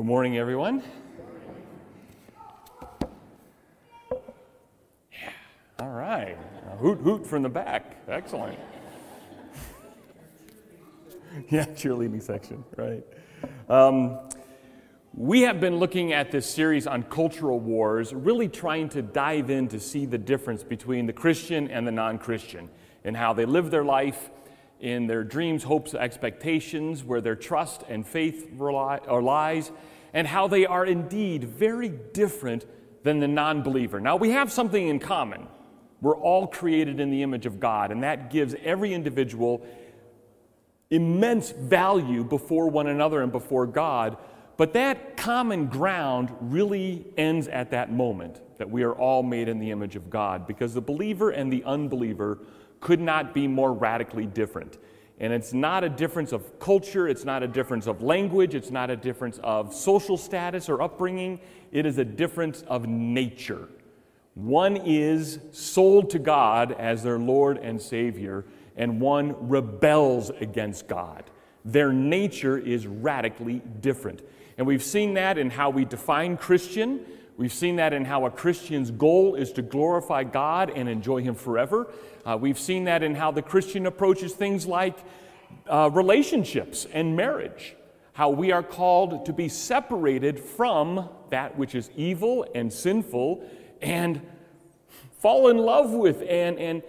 Good morning, everyone. Yeah, all right. A hoot hoot from the back. Excellent. yeah, cheerleading section, right. Um, we have been looking at this series on cultural wars, really trying to dive in to see the difference between the Christian and the non Christian and how they live their life in their dreams, hopes, expectations, where their trust and faith rely, or lies, and how they are indeed very different than the non believer. Now, we have something in common. We're all created in the image of God, and that gives every individual immense value before one another and before God. But that common ground really ends at that moment that we are all made in the image of God because the believer and the unbeliever could not be more radically different. And it's not a difference of culture, it's not a difference of language, it's not a difference of social status or upbringing, it is a difference of nature. One is sold to God as their Lord and Savior, and one rebels against God. Their nature is radically different. And we've seen that in how we define Christian. We've seen that in how a Christian's goal is to glorify God and enjoy Him forever. Uh, we've seen that in how the Christian approaches things like uh, relationships and marriage. How we are called to be separated from that which is evil and sinful and fall in love with and, and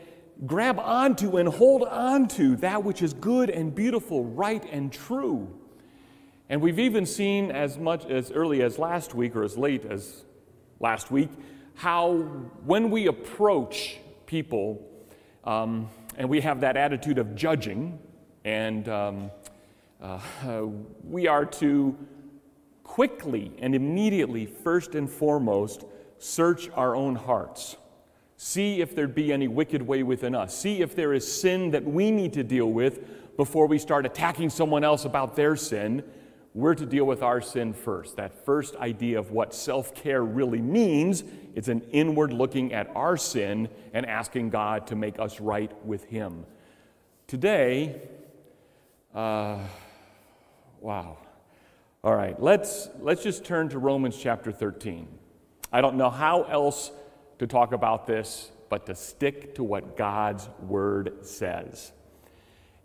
grab onto and hold onto that which is good and beautiful, right and true. And we've even seen as much as early as last week or as late as last week how when we approach people um, and we have that attitude of judging, and um, uh, we are to quickly and immediately, first and foremost, search our own hearts. See if there'd be any wicked way within us. See if there is sin that we need to deal with before we start attacking someone else about their sin we're to deal with our sin first. That first idea of what self care really means it's an inward looking at our sin and asking God to make us right with Him. Today, uh, wow. All right, let's, let's just turn to Romans chapter 13. I don't know how else to talk about this but to stick to what God's word says.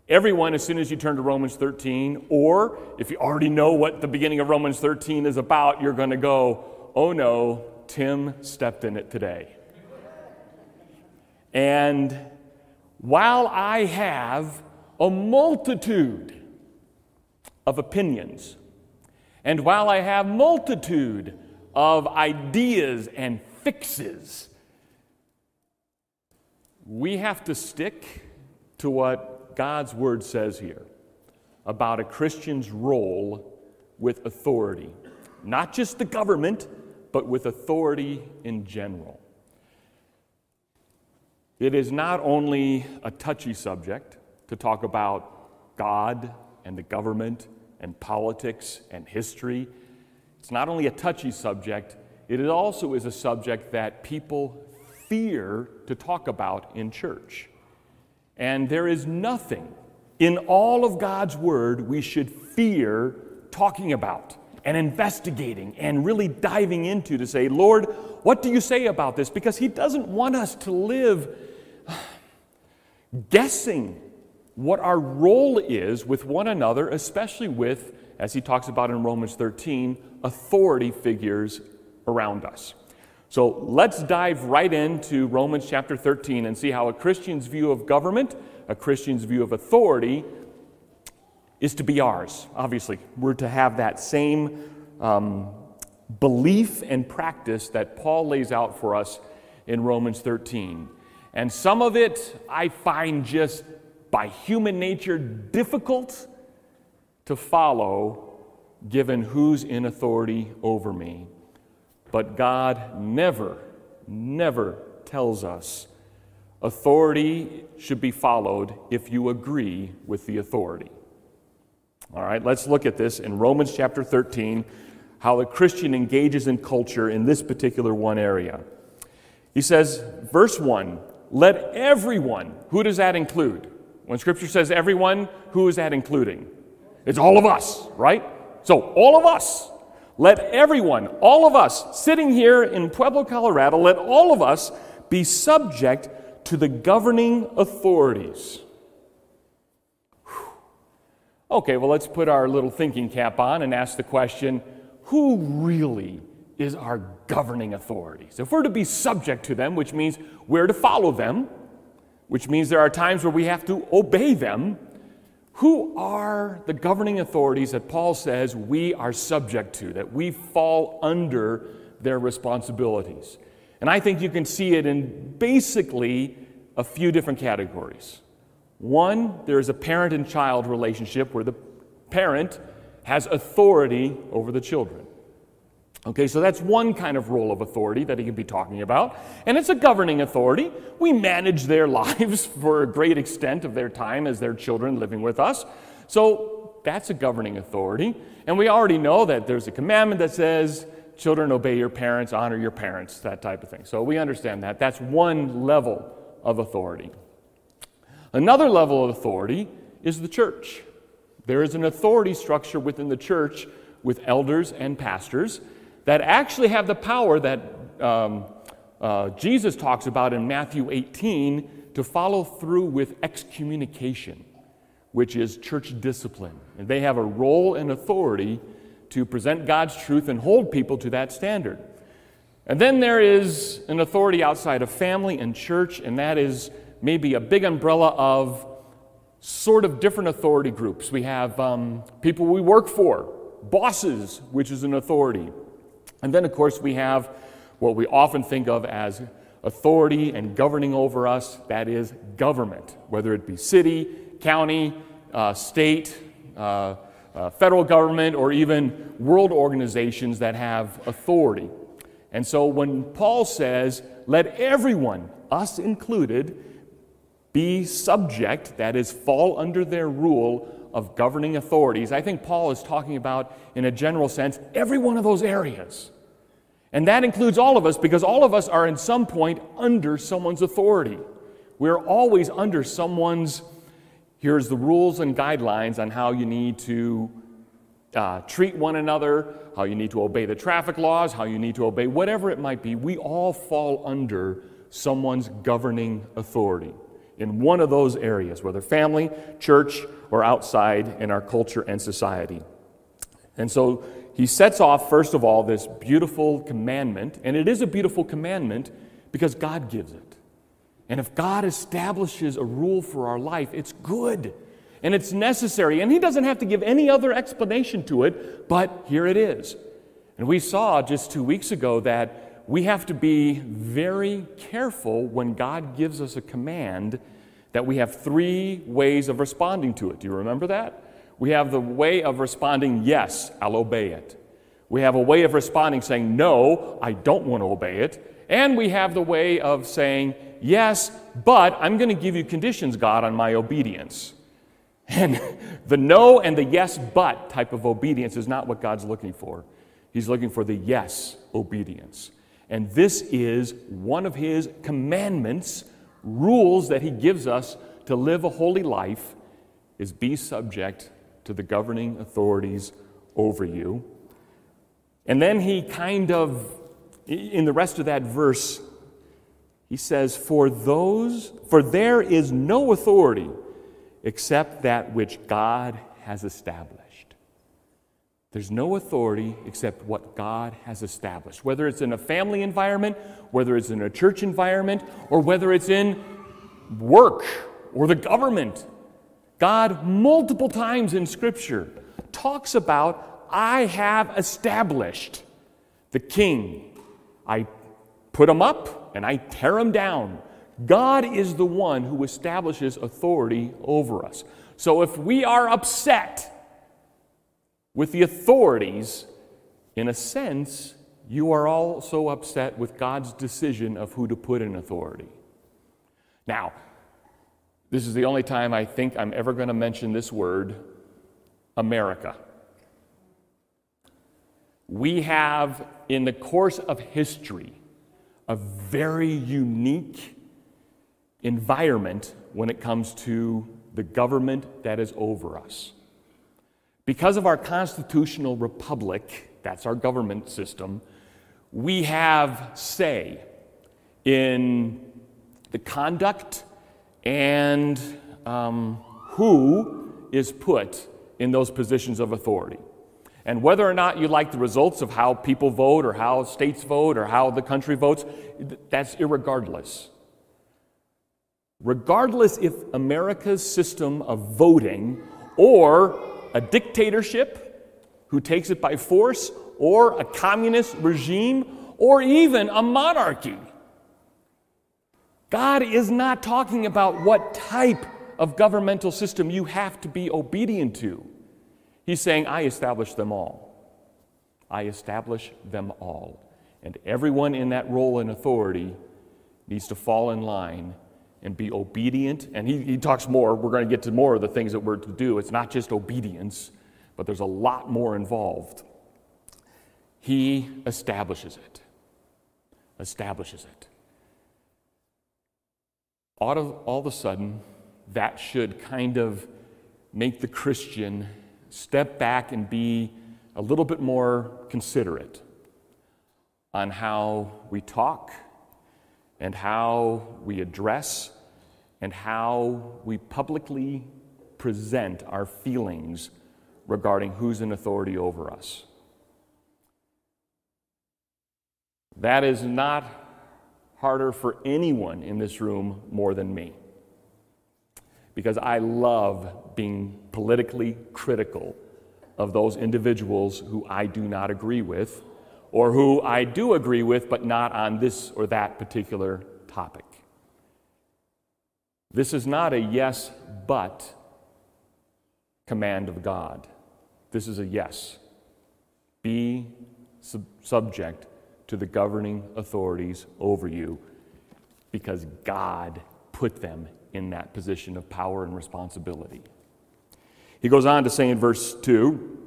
Everyone, as soon as you turn to Romans 13, or if you already know what the beginning of Romans 13 is about, you're going to go, oh no, Tim stepped in it today. And while I have a multitude of opinions, and while I have multitude of ideas and fixes, we have to stick to what God's word says here about a Christian's role with authority. Not just the government, but with authority in general. It is not only a touchy subject to talk about God and the government and politics and history. It's not only a touchy subject, it also is a subject that people fear to talk about in church. And there is nothing in all of God's Word we should fear talking about and investigating and really diving into to say, Lord, what do you say about this? Because He doesn't want us to live guessing what our role is with one another, especially with, as He talks about in Romans 13, authority figures around us. So let's dive right into Romans chapter 13 and see how a Christian's view of government, a Christian's view of authority, is to be ours. Obviously, we're to have that same um, belief and practice that Paul lays out for us in Romans 13. And some of it I find just by human nature difficult to follow given who's in authority over me. But God never, never tells us authority should be followed if you agree with the authority. All right, let's look at this in Romans chapter 13, how a Christian engages in culture in this particular one area. He says, verse 1, let everyone, who does that include? When scripture says everyone, who is that including? It's all of us, right? So, all of us let everyone, all of us sitting here in Pueblo, Colorado, let all of us be subject to the governing authorities. Okay, well, let's put our little thinking cap on and ask the question who really is our governing authorities? If we're to be subject to them, which means we're to follow them, which means there are times where we have to obey them, who are the governing authorities that Paul says we are subject to, that we fall under their responsibilities? And I think you can see it in basically a few different categories. One, there's a parent and child relationship where the parent has authority over the children. Okay, so that's one kind of role of authority that he can be talking about. And it's a governing authority. We manage their lives for a great extent of their time as their children living with us. So that's a governing authority. And we already know that there's a commandment that says, children, obey your parents, honor your parents, that type of thing. So we understand that. That's one level of authority. Another level of authority is the church. There is an authority structure within the church with elders and pastors that actually have the power that um, uh, Jesus talks about in Matthew 18 to follow through with excommunication, which is church discipline. And they have a role and authority to present God's truth and hold people to that standard. And then there is an authority outside of family and church, and that is maybe a big umbrella of sort of different authority groups. We have um, people we work for, bosses, which is an authority. And then, of course, we have what we often think of as authority and governing over us that is, government, whether it be city, county, uh, state, uh, uh, federal government, or even world organizations that have authority. And so when Paul says, let everyone, us included, be subject, that is, fall under their rule of governing authorities, I think Paul is talking about, in a general sense, every one of those areas. And that includes all of us because all of us are in some point under someone's authority. We're always under someone's, here's the rules and guidelines on how you need to uh, treat one another, how you need to obey the traffic laws, how you need to obey whatever it might be. We all fall under someone's governing authority in one of those areas, whether family, church, or outside in our culture and society. And so he sets off, first of all, this beautiful commandment, and it is a beautiful commandment because God gives it. And if God establishes a rule for our life, it's good and it's necessary. And he doesn't have to give any other explanation to it, but here it is. And we saw just two weeks ago that we have to be very careful when God gives us a command that we have three ways of responding to it. Do you remember that? We have the way of responding, yes, I'll obey it. We have a way of responding saying, no, I don't want to obey it. And we have the way of saying, yes, but I'm going to give you conditions, God, on my obedience. And the no and the yes, but type of obedience is not what God's looking for. He's looking for the yes obedience. And this is one of his commandments, rules that he gives us to live a holy life is be subject to the governing authorities over you. And then he kind of in the rest of that verse he says for those for there is no authority except that which God has established. There's no authority except what God has established, whether it's in a family environment, whether it's in a church environment, or whether it's in work or the government. God, multiple times in Scripture, talks about, I have established the king. I put him up and I tear him down. God is the one who establishes authority over us. So if we are upset, with the authorities, in a sense, you are also upset with God's decision of who to put in authority. Now, this is the only time I think I'm ever going to mention this word America. We have, in the course of history, a very unique environment when it comes to the government that is over us. Because of our constitutional republic that's our government system, we have say in the conduct and um, who is put in those positions of authority. And whether or not you like the results of how people vote or how states vote or how the country votes, that's irregardless. Regardless if America's system of voting or a dictatorship who takes it by force or a communist regime or even a monarchy. God is not talking about what type of governmental system you have to be obedient to. He's saying, I establish them all. I establish them all. And everyone in that role and authority needs to fall in line and be obedient. And he, he talks more, we're going to get to more of the things that we're to do. It's not just obedience, but there's a lot more involved. He establishes it. Establishes it. All of, all of a sudden, that should kind of make the Christian step back and be a little bit more considerate on how we talk and how we address and how we publicly present our feelings regarding who's in authority over us. That is not harder for anyone in this room more than me because I love being politically critical of those individuals who I do not agree with, or who I do agree with, but not on this or that particular topic. This is not a yes, but command of God. This is a yes. Be sub- subject to the governing authorities over you because God put them in that position of power and responsibility. He goes on to say in verse 2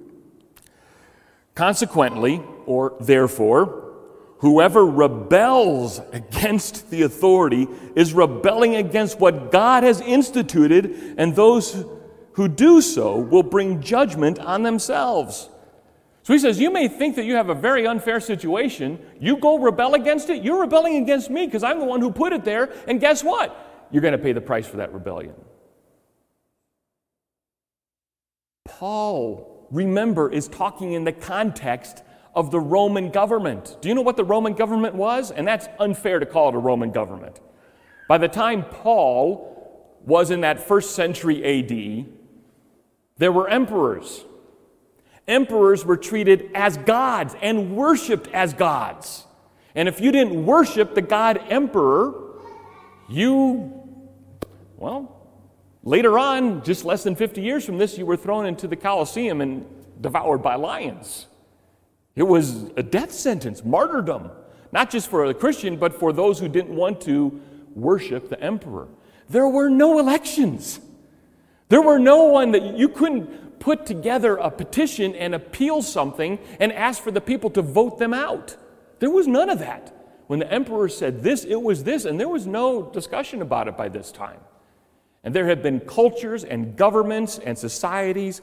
Consequently, or therefore, whoever rebels against the authority is rebelling against what God has instituted, and those who do so will bring judgment on themselves. So he says, You may think that you have a very unfair situation. You go rebel against it. You're rebelling against me because I'm the one who put it there. And guess what? you're going to pay the price for that rebellion. Paul, remember, is talking in the context of the Roman government. Do you know what the Roman government was? And that's unfair to call it a Roman government. By the time Paul was in that first century AD, there were emperors. Emperors were treated as gods and worshiped as gods. And if you didn't worship the god emperor, you well, later on, just less than 50 years from this, you were thrown into the Colosseum and devoured by lions. It was a death sentence, martyrdom, not just for a Christian, but for those who didn't want to worship the emperor. There were no elections. There were no one that you couldn't put together a petition and appeal something and ask for the people to vote them out. There was none of that. When the emperor said this, it was this, and there was no discussion about it by this time. And there have been cultures and governments and societies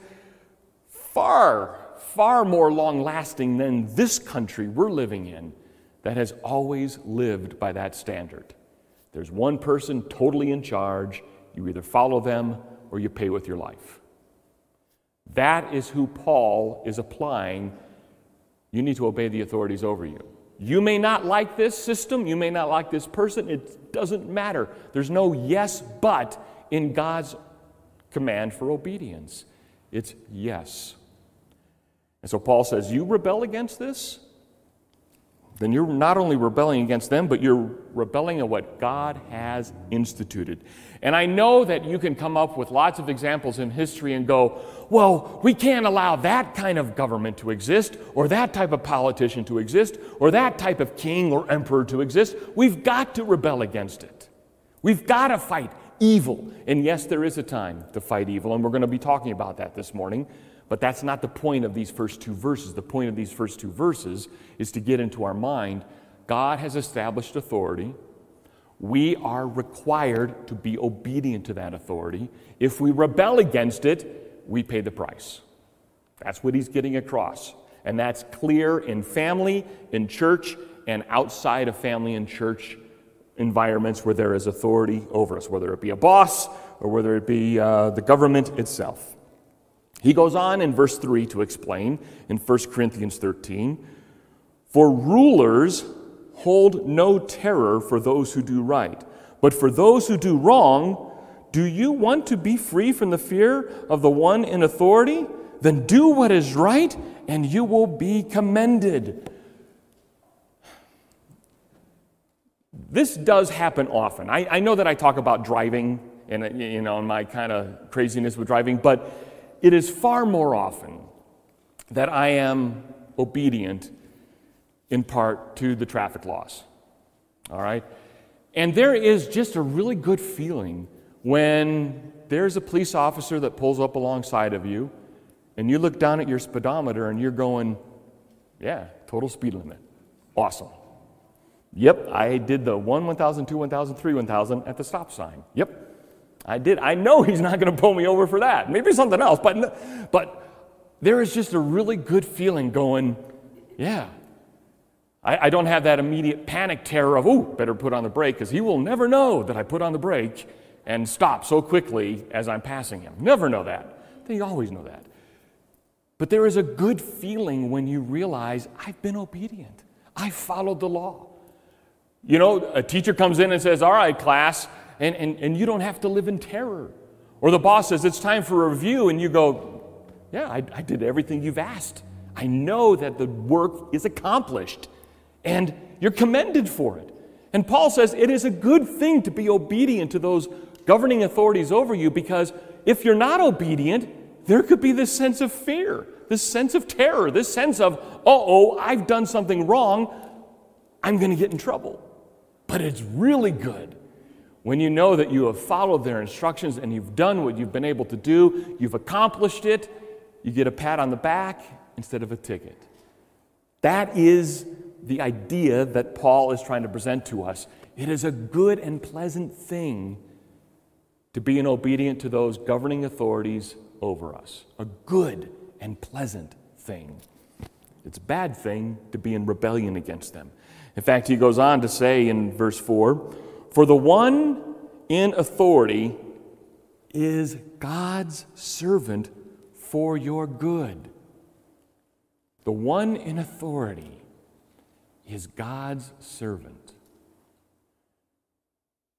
far, far more long lasting than this country we're living in that has always lived by that standard. There's one person totally in charge. You either follow them or you pay with your life. That is who Paul is applying. You need to obey the authorities over you. You may not like this system, you may not like this person, it doesn't matter. There's no yes, but in God's command for obedience. It's yes. And so Paul says, You rebel against this? Then you're not only rebelling against them, but you're rebelling at what God has instituted. And I know that you can come up with lots of examples in history and go, well, we can't allow that kind of government to exist, or that type of politician to exist, or that type of king or emperor to exist. We've got to rebel against it. We've got to fight evil. And yes, there is a time to fight evil, and we're going to be talking about that this morning. But that's not the point of these first two verses. The point of these first two verses is to get into our mind God has established authority. We are required to be obedient to that authority. If we rebel against it, we pay the price. That's what he's getting across. And that's clear in family, in church, and outside of family and church environments where there is authority over us, whether it be a boss or whether it be uh, the government itself. He goes on in verse 3 to explain in 1 Corinthians 13 For rulers hold no terror for those who do right, but for those who do wrong, do you want to be free from the fear of the one in authority? Then do what is right, and you will be commended. This does happen often. I, I know that I talk about driving and uh, you know, my kind of craziness with driving, but it is far more often that I am obedient in part to the traffic laws. All right? And there is just a really good feeling when there's a police officer that pulls up alongside of you and you look down at your speedometer and you're going, yeah, total speed limit. Awesome. Yep, I did the 1 1000, 2 1000, 3 1000 at the stop sign. Yep, I did. I know he's not going to pull me over for that. Maybe something else, but, but there is just a really good feeling going, yeah. I, I don't have that immediate panic terror of, oh, better put on the brake because he will never know that I put on the brake and stop so quickly as I'm passing him. Never know that. They always know that. But there is a good feeling when you realize I've been obedient. I followed the law. You know, a teacher comes in and says, All right, class, and, and, and you don't have to live in terror. Or the boss says, It's time for a review, and you go, Yeah, I, I did everything you've asked. I know that the work is accomplished, and you're commended for it. And Paul says it is a good thing to be obedient to those governing authorities over you because if you're not obedient, there could be this sense of fear, this sense of terror, this sense of, uh oh, I've done something wrong, I'm going to get in trouble. But it's really good when you know that you have followed their instructions and you've done what you've been able to do, you've accomplished it, you get a pat on the back instead of a ticket. That is the idea that Paul is trying to present to us. It is a good and pleasant thing to be obedient to those governing authorities over us. A good and pleasant thing. It's a bad thing to be in rebellion against them. In fact, he goes on to say in verse 4 For the one in authority is God's servant for your good. The one in authority is God's servant.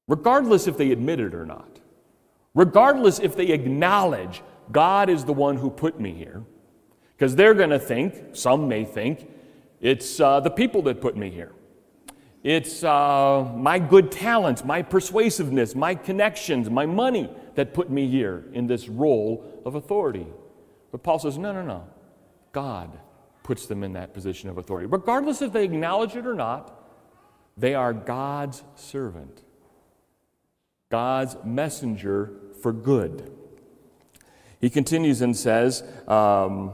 Regardless if they admit it or not, regardless if they acknowledge God is the one who put me here, because they're going to think, some may think, it's uh, the people that put me here. It's uh, my good talents, my persuasiveness, my connections, my money that put me here in this role of authority. But Paul says, no, no, no. God puts them in that position of authority. Regardless if they acknowledge it or not, they are God's servant, God's messenger for good. He continues and says, um,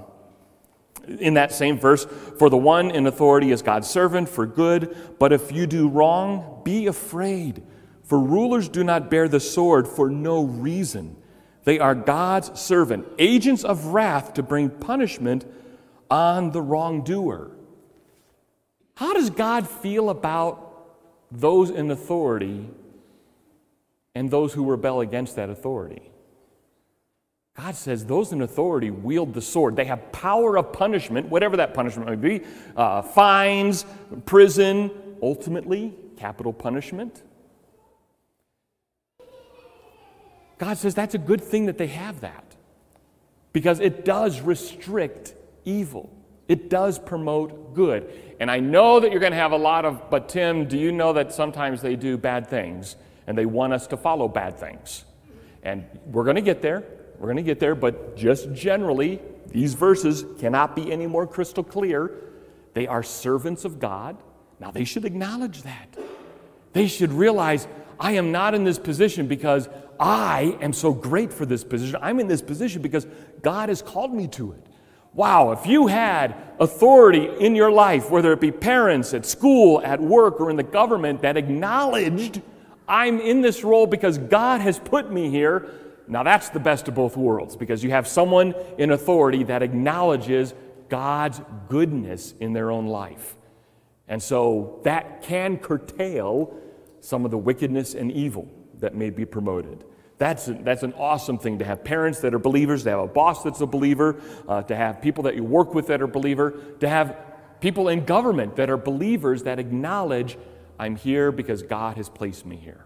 in that same verse, for the one in authority is God's servant for good, but if you do wrong, be afraid. For rulers do not bear the sword for no reason. They are God's servant, agents of wrath to bring punishment on the wrongdoer. How does God feel about those in authority and those who rebel against that authority? God says those in authority wield the sword. They have power of punishment, whatever that punishment may be uh, fines, prison, ultimately, capital punishment. God says that's a good thing that they have that because it does restrict evil, it does promote good. And I know that you're going to have a lot of, but Tim, do you know that sometimes they do bad things and they want us to follow bad things? And we're going to get there. We're going to get there, but just generally, these verses cannot be any more crystal clear. They are servants of God. Now, they should acknowledge that. They should realize I am not in this position because I am so great for this position. I'm in this position because God has called me to it. Wow, if you had authority in your life, whether it be parents, at school, at work, or in the government, that acknowledged I'm in this role because God has put me here, now, that's the best of both worlds because you have someone in authority that acknowledges God's goodness in their own life. And so that can curtail some of the wickedness and evil that may be promoted. That's, a, that's an awesome thing to have parents that are believers, to have a boss that's a believer, uh, to have people that you work with that are believer, to have people in government that are believers that acknowledge I'm here because God has placed me here.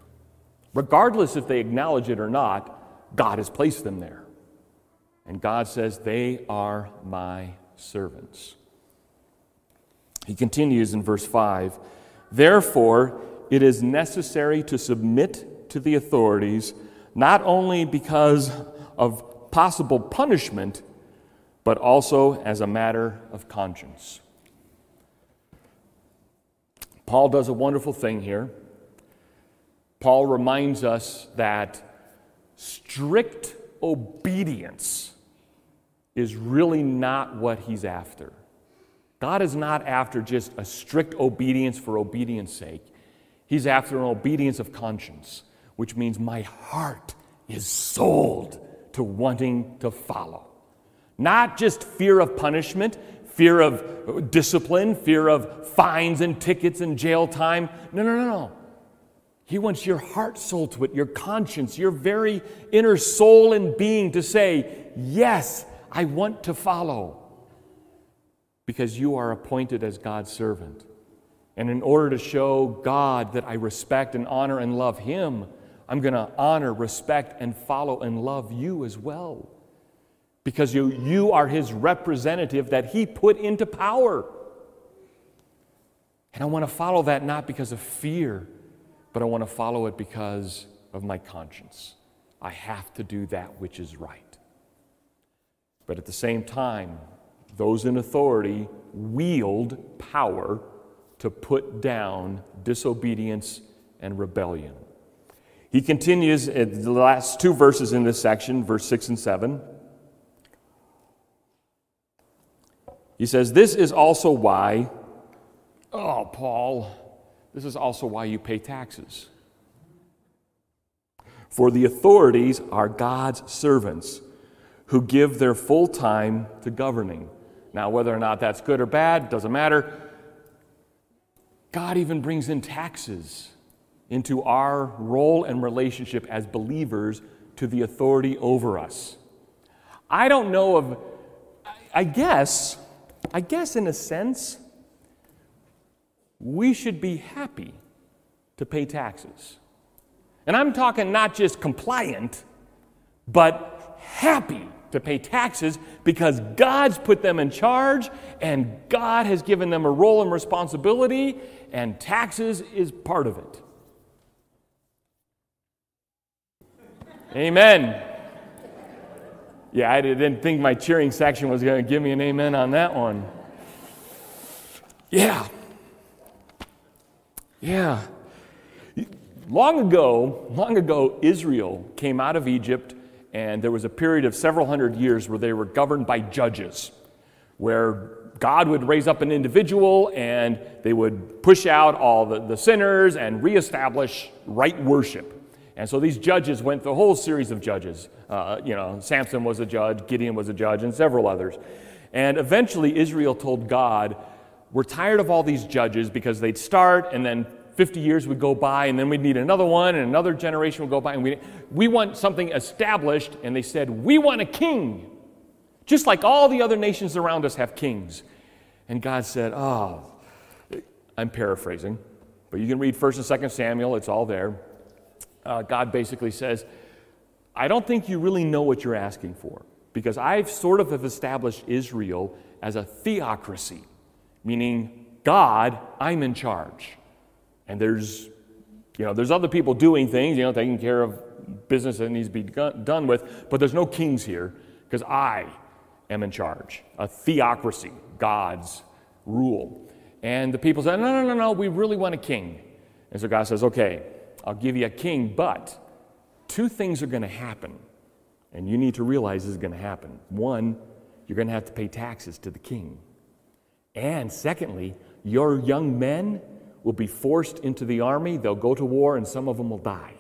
Regardless if they acknowledge it or not, God has placed them there. And God says, They are my servants. He continues in verse 5 Therefore, it is necessary to submit to the authorities, not only because of possible punishment, but also as a matter of conscience. Paul does a wonderful thing here. Paul reminds us that strict obedience is really not what he's after. God is not after just a strict obedience for obedience sake. He's after an obedience of conscience, which means my heart is sold to wanting to follow. Not just fear of punishment, fear of discipline, fear of fines and tickets and jail time. No, no, no, no. He wants your heart soul to it, your conscience, your very inner soul and being to say, Yes, I want to follow. Because you are appointed as God's servant. And in order to show God that I respect and honor and love Him, I'm going to honor, respect, and follow and love you as well. Because you, you are His representative that He put into power. And I want to follow that not because of fear but I want to follow it because of my conscience. I have to do that which is right. But at the same time, those in authority wield power to put down disobedience and rebellion. He continues in the last two verses in this section, verse 6 and 7. He says, This is also why, oh, Paul, this is also why you pay taxes. For the authorities are God's servants who give their full time to governing. Now, whether or not that's good or bad, doesn't matter. God even brings in taxes into our role and relationship as believers to the authority over us. I don't know of, I guess, I guess in a sense, we should be happy to pay taxes. And I'm talking not just compliant, but happy to pay taxes because God's put them in charge and God has given them a role and responsibility, and taxes is part of it. amen. Yeah, I didn't think my cheering section was going to give me an amen on that one. Yeah. Yeah. Long ago, long ago, Israel came out of Egypt, and there was a period of several hundred years where they were governed by judges, where God would raise up an individual and they would push out all the, the sinners and reestablish right worship. And so these judges went the whole series of judges. Uh, you know, Samson was a judge, Gideon was a judge, and several others. And eventually, Israel told God, we're tired of all these judges because they'd start and then 50 years would go by and then we'd need another one and another generation would go by and we, we want something established and they said we want a king. Just like all the other nations around us have kings. And god said oh i'm paraphrasing but you can read 1st and 2nd samuel it's all there. Uh, god basically says i don't think you really know what you're asking for because i've sort of have established israel as a theocracy meaning, God, I'm in charge. And there's, you know, there's other people doing things, you know, taking care of business that needs to be done with, but there's no kings here because I am in charge. A theocracy, God's rule. And the people said, no, no, no, no, we really want a king. And so God says, okay, I'll give you a king, but two things are going to happen. And you need to realize this is going to happen. One, you're going to have to pay taxes to the king. And secondly, your young men will be forced into the army, they'll go to war, and some of them will die.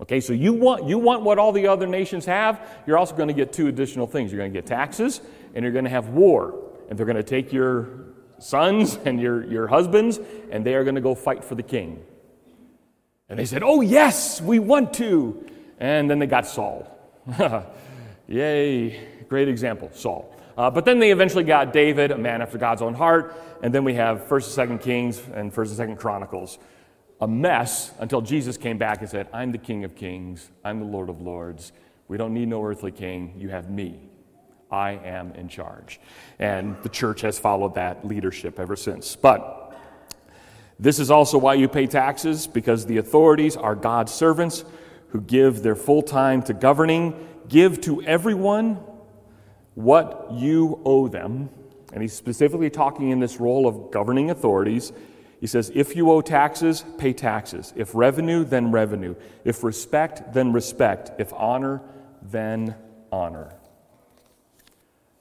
Okay, so you want, you want what all the other nations have, you're also going to get two additional things. You're going to get taxes, and you're going to have war. And they're going to take your sons and your, your husbands, and they are going to go fight for the king. And they said, Oh, yes, we want to. And then they got Saul. Yay, great example, Saul. Uh, but then they eventually got David, a man after God's own heart, and then we have 1st and 2nd Kings and 1st and 2nd Chronicles. A mess until Jesus came back and said, I'm the King of Kings, I'm the Lord of Lords. We don't need no earthly king, you have me. I am in charge. And the church has followed that leadership ever since. But this is also why you pay taxes, because the authorities are God's servants who give their full time to governing. Give to everyone what you owe them. And he's specifically talking in this role of governing authorities. He says, if you owe taxes, pay taxes. If revenue, then revenue. If respect, then respect. If honor, then honor.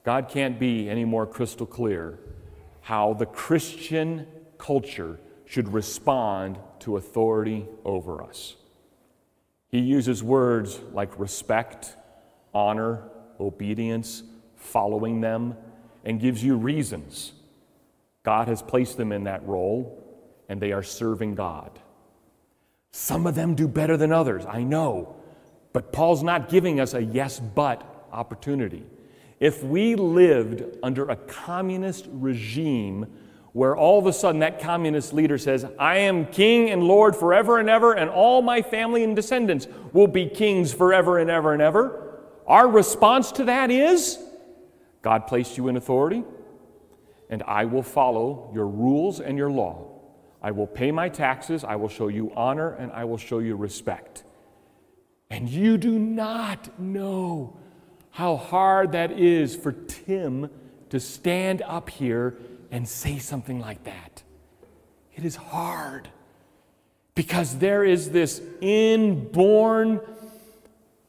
God can't be any more crystal clear how the Christian culture should respond to authority over us. He uses words like respect, honor, obedience, following them, and gives you reasons. God has placed them in that role, and they are serving God. Some of them do better than others, I know, but Paul's not giving us a yes but opportunity. If we lived under a communist regime where all of a sudden that communist leader says, I am king and lord forever and ever, and all my family and descendants will be kings forever and ever and ever, our response to that is, God placed you in authority, and I will follow your rules and your law. I will pay my taxes, I will show you honor, and I will show you respect. And you do not know how hard that is for Tim to stand up here and say something like that. It is hard because there is this inborn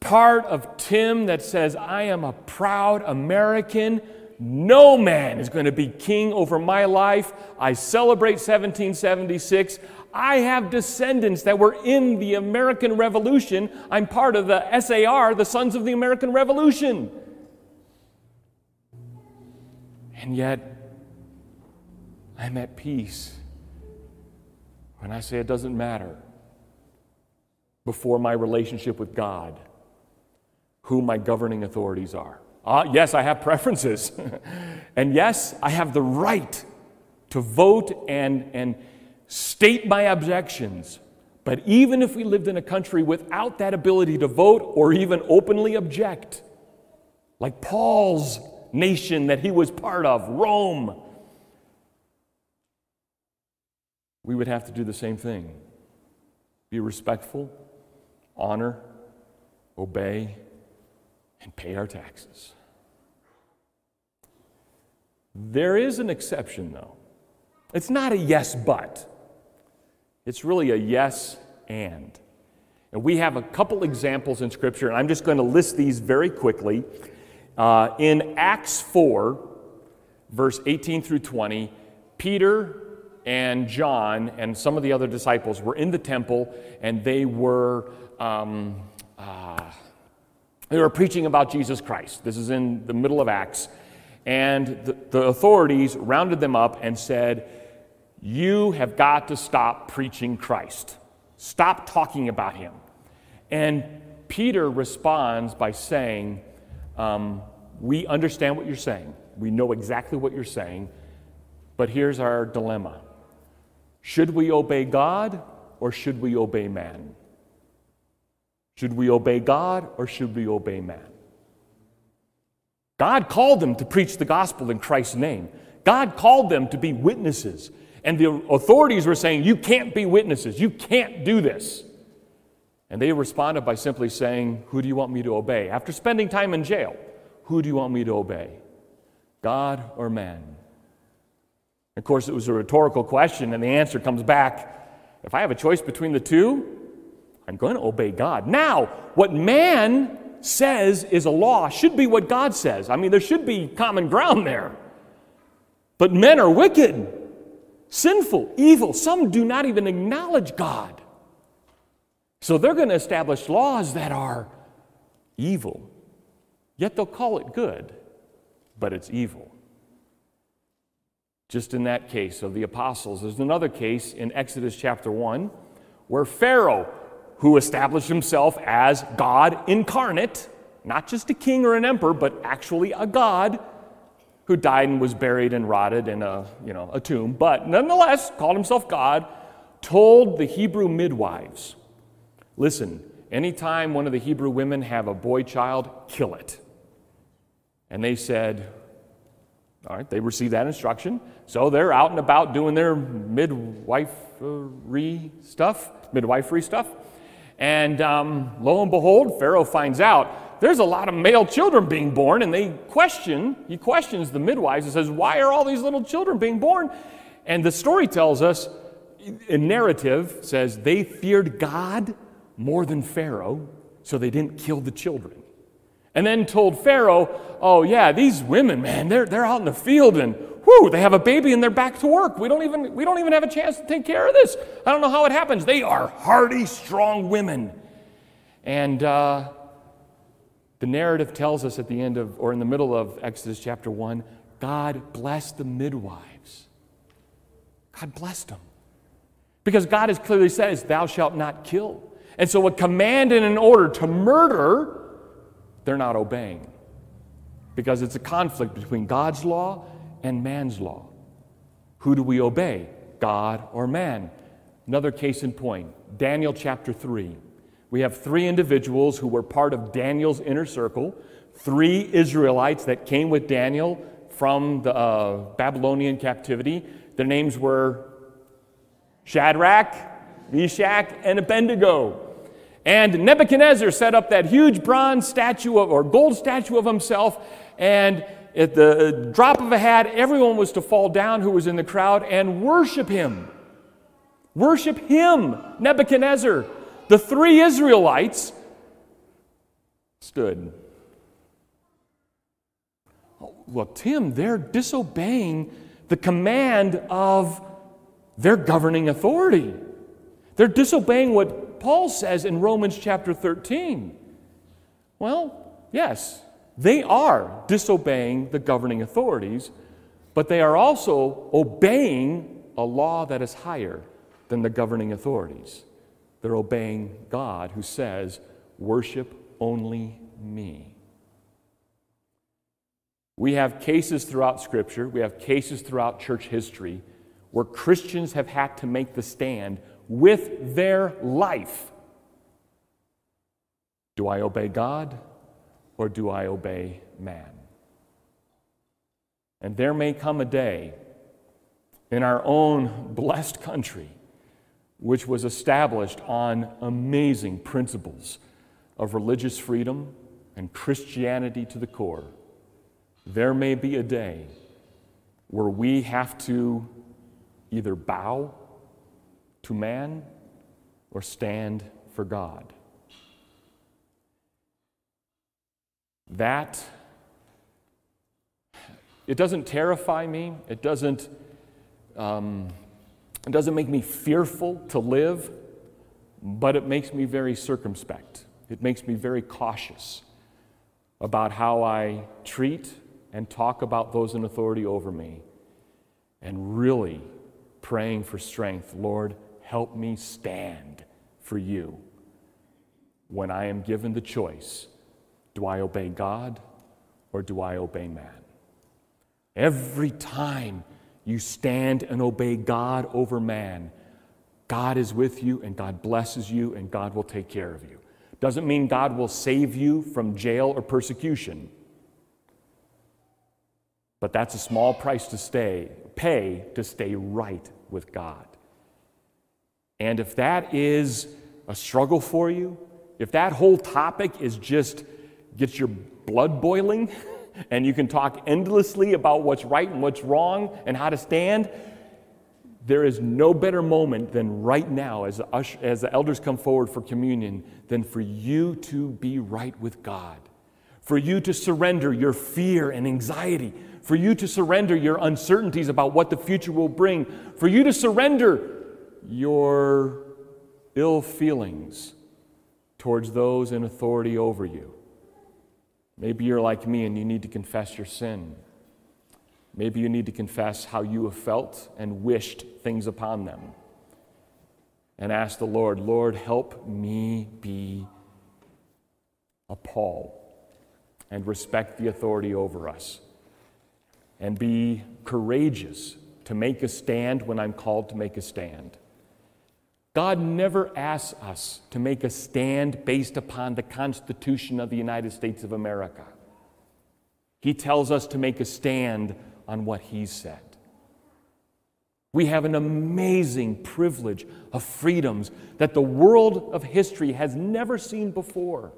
part of Tim that says, I am a proud American. No man is going to be king over my life. I celebrate 1776. I have descendants that were in the American Revolution. I'm part of the SAR, the Sons of the American Revolution. And yet, I'm at peace when I say it doesn't matter before my relationship with God who my governing authorities are. Uh, yes, I have preferences. and yes, I have the right to vote and, and state my objections. But even if we lived in a country without that ability to vote or even openly object, like Paul's nation that he was part of, Rome, we would have to do the same thing be respectful, honor, obey, and pay our taxes. There is an exception, though. It's not a yes, but. It's really a yes, and. And we have a couple examples in Scripture, and I'm just going to list these very quickly. Uh, in Acts 4, verse 18 through 20, Peter and John and some of the other disciples were in the temple, and they were. Um, uh, they were preaching about Jesus Christ. This is in the middle of Acts. And the, the authorities rounded them up and said, You have got to stop preaching Christ. Stop talking about him. And Peter responds by saying, um, We understand what you're saying. We know exactly what you're saying. But here's our dilemma Should we obey God or should we obey man? Should we obey God or should we obey man? God called them to preach the gospel in Christ's name. God called them to be witnesses. And the authorities were saying, You can't be witnesses. You can't do this. And they responded by simply saying, Who do you want me to obey? After spending time in jail, who do you want me to obey? God or man? Of course, it was a rhetorical question, and the answer comes back if I have a choice between the two, I'm going to obey God. Now, what man says is a law should be what God says. I mean, there should be common ground there. But men are wicked, sinful, evil. Some do not even acknowledge God. So they're going to establish laws that are evil, yet they'll call it good, but it's evil. Just in that case of the apostles, there's another case in Exodus chapter 1 where Pharaoh, who established himself as God incarnate, not just a king or an emperor, but actually a God, who died and was buried and rotted in a, you know, a tomb, but nonetheless called himself God, told the Hebrew midwives, listen, anytime one of the Hebrew women have a boy child, kill it. And they said, all right, they received that instruction. So they're out and about doing their midwifery stuff, midwifery stuff. And um, lo and behold, Pharaoh finds out there's a lot of male children being born, and they question, he questions the midwives and says, Why are all these little children being born? And the story tells us, a narrative says they feared God more than Pharaoh, so they didn't kill the children. And then told Pharaoh, Oh, yeah, these women, man, they're, they're out in the field and whoo, they have a baby and they're back to work. We don't, even, we don't even have a chance to take care of this. I don't know how it happens. They are hardy, strong women. And uh, the narrative tells us at the end of, or in the middle of Exodus chapter 1, God blessed the midwives. God blessed them. Because God has clearly says, Thou shalt not kill. And so, a command and an order to murder, they're not obeying. Because it's a conflict between God's law and man's law. Who do we obey, God or man? Another case in point Daniel chapter 3. We have three individuals who were part of Daniel's inner circle, three Israelites that came with Daniel from the uh, Babylonian captivity. Their names were Shadrach, Meshach, and Abednego. And Nebuchadnezzar set up that huge bronze statue of, or gold statue of himself, and at the drop of a hat, everyone was to fall down who was in the crowd and worship him. Worship him, Nebuchadnezzar. The three Israelites stood. Well, Tim, they're disobeying the command of their governing authority. They're disobeying what Paul says in Romans chapter 13. Well, yes, they are disobeying the governing authorities, but they are also obeying a law that is higher than the governing authorities. They're obeying God who says, Worship only me. We have cases throughout Scripture, we have cases throughout church history where Christians have had to make the stand with their life. Do I obey God or do I obey man? And there may come a day in our own blessed country, which was established on amazing principles of religious freedom and Christianity to the core. There may be a day where we have to either bow to man or stand for God. That, it doesn't terrify me. It doesn't, um, it doesn't make me fearful to live, but it makes me very circumspect. It makes me very cautious about how I treat and talk about those in authority over me, and really praying for strength. Lord, help me stand for you when I am given the choice do I obey God or do I obey man? Every time you stand and obey God over man, God is with you and God blesses you and God will take care of you. Doesn't mean God will save you from jail or persecution. But that's a small price to stay, pay to stay right with God. And if that is a struggle for you, if that whole topic is just gets your blood boiling and you can talk endlessly about what's right and what's wrong and how to stand, there is no better moment than right now as the, as the elders come forward for communion than for you to be right with God, for you to surrender your fear and anxiety, for you to surrender your uncertainties about what the future will bring, for you to surrender your ill feelings towards those in authority over you. Maybe you're like me and you need to confess your sin. Maybe you need to confess how you have felt and wished things upon them. And ask the Lord, Lord, help me be a Paul and respect the authority over us. And be courageous to make a stand when I'm called to make a stand. God never asks us to make a stand based upon the Constitution of the United States of America. He tells us to make a stand on what He said. We have an amazing privilege of freedoms that the world of history has never seen before.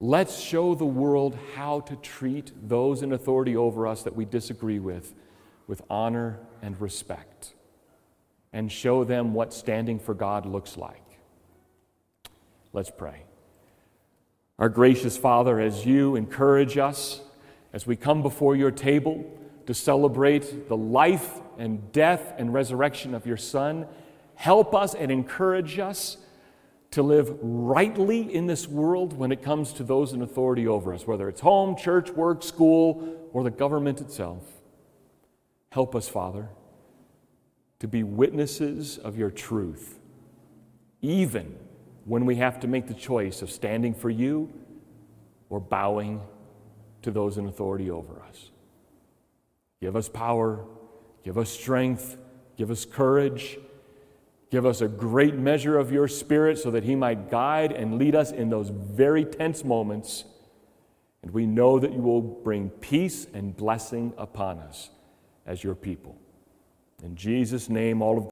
Let's show the world how to treat those in authority over us that we disagree with with honor and respect, and show them what standing for God looks like. Let's pray. Our gracious Father, as you encourage us as we come before your table to celebrate the life and death and resurrection of your Son, help us and encourage us to live rightly in this world when it comes to those in authority over us, whether it's home, church, work, school, or the government itself. Help us, Father, to be witnesses of your truth, even when we have to make the choice of standing for you or bowing to those in authority over us. Give us power, give us strength, give us courage Give us a great measure of your Spirit so that He might guide and lead us in those very tense moments. And we know that you will bring peace and blessing upon us as your people. In Jesus' name, all of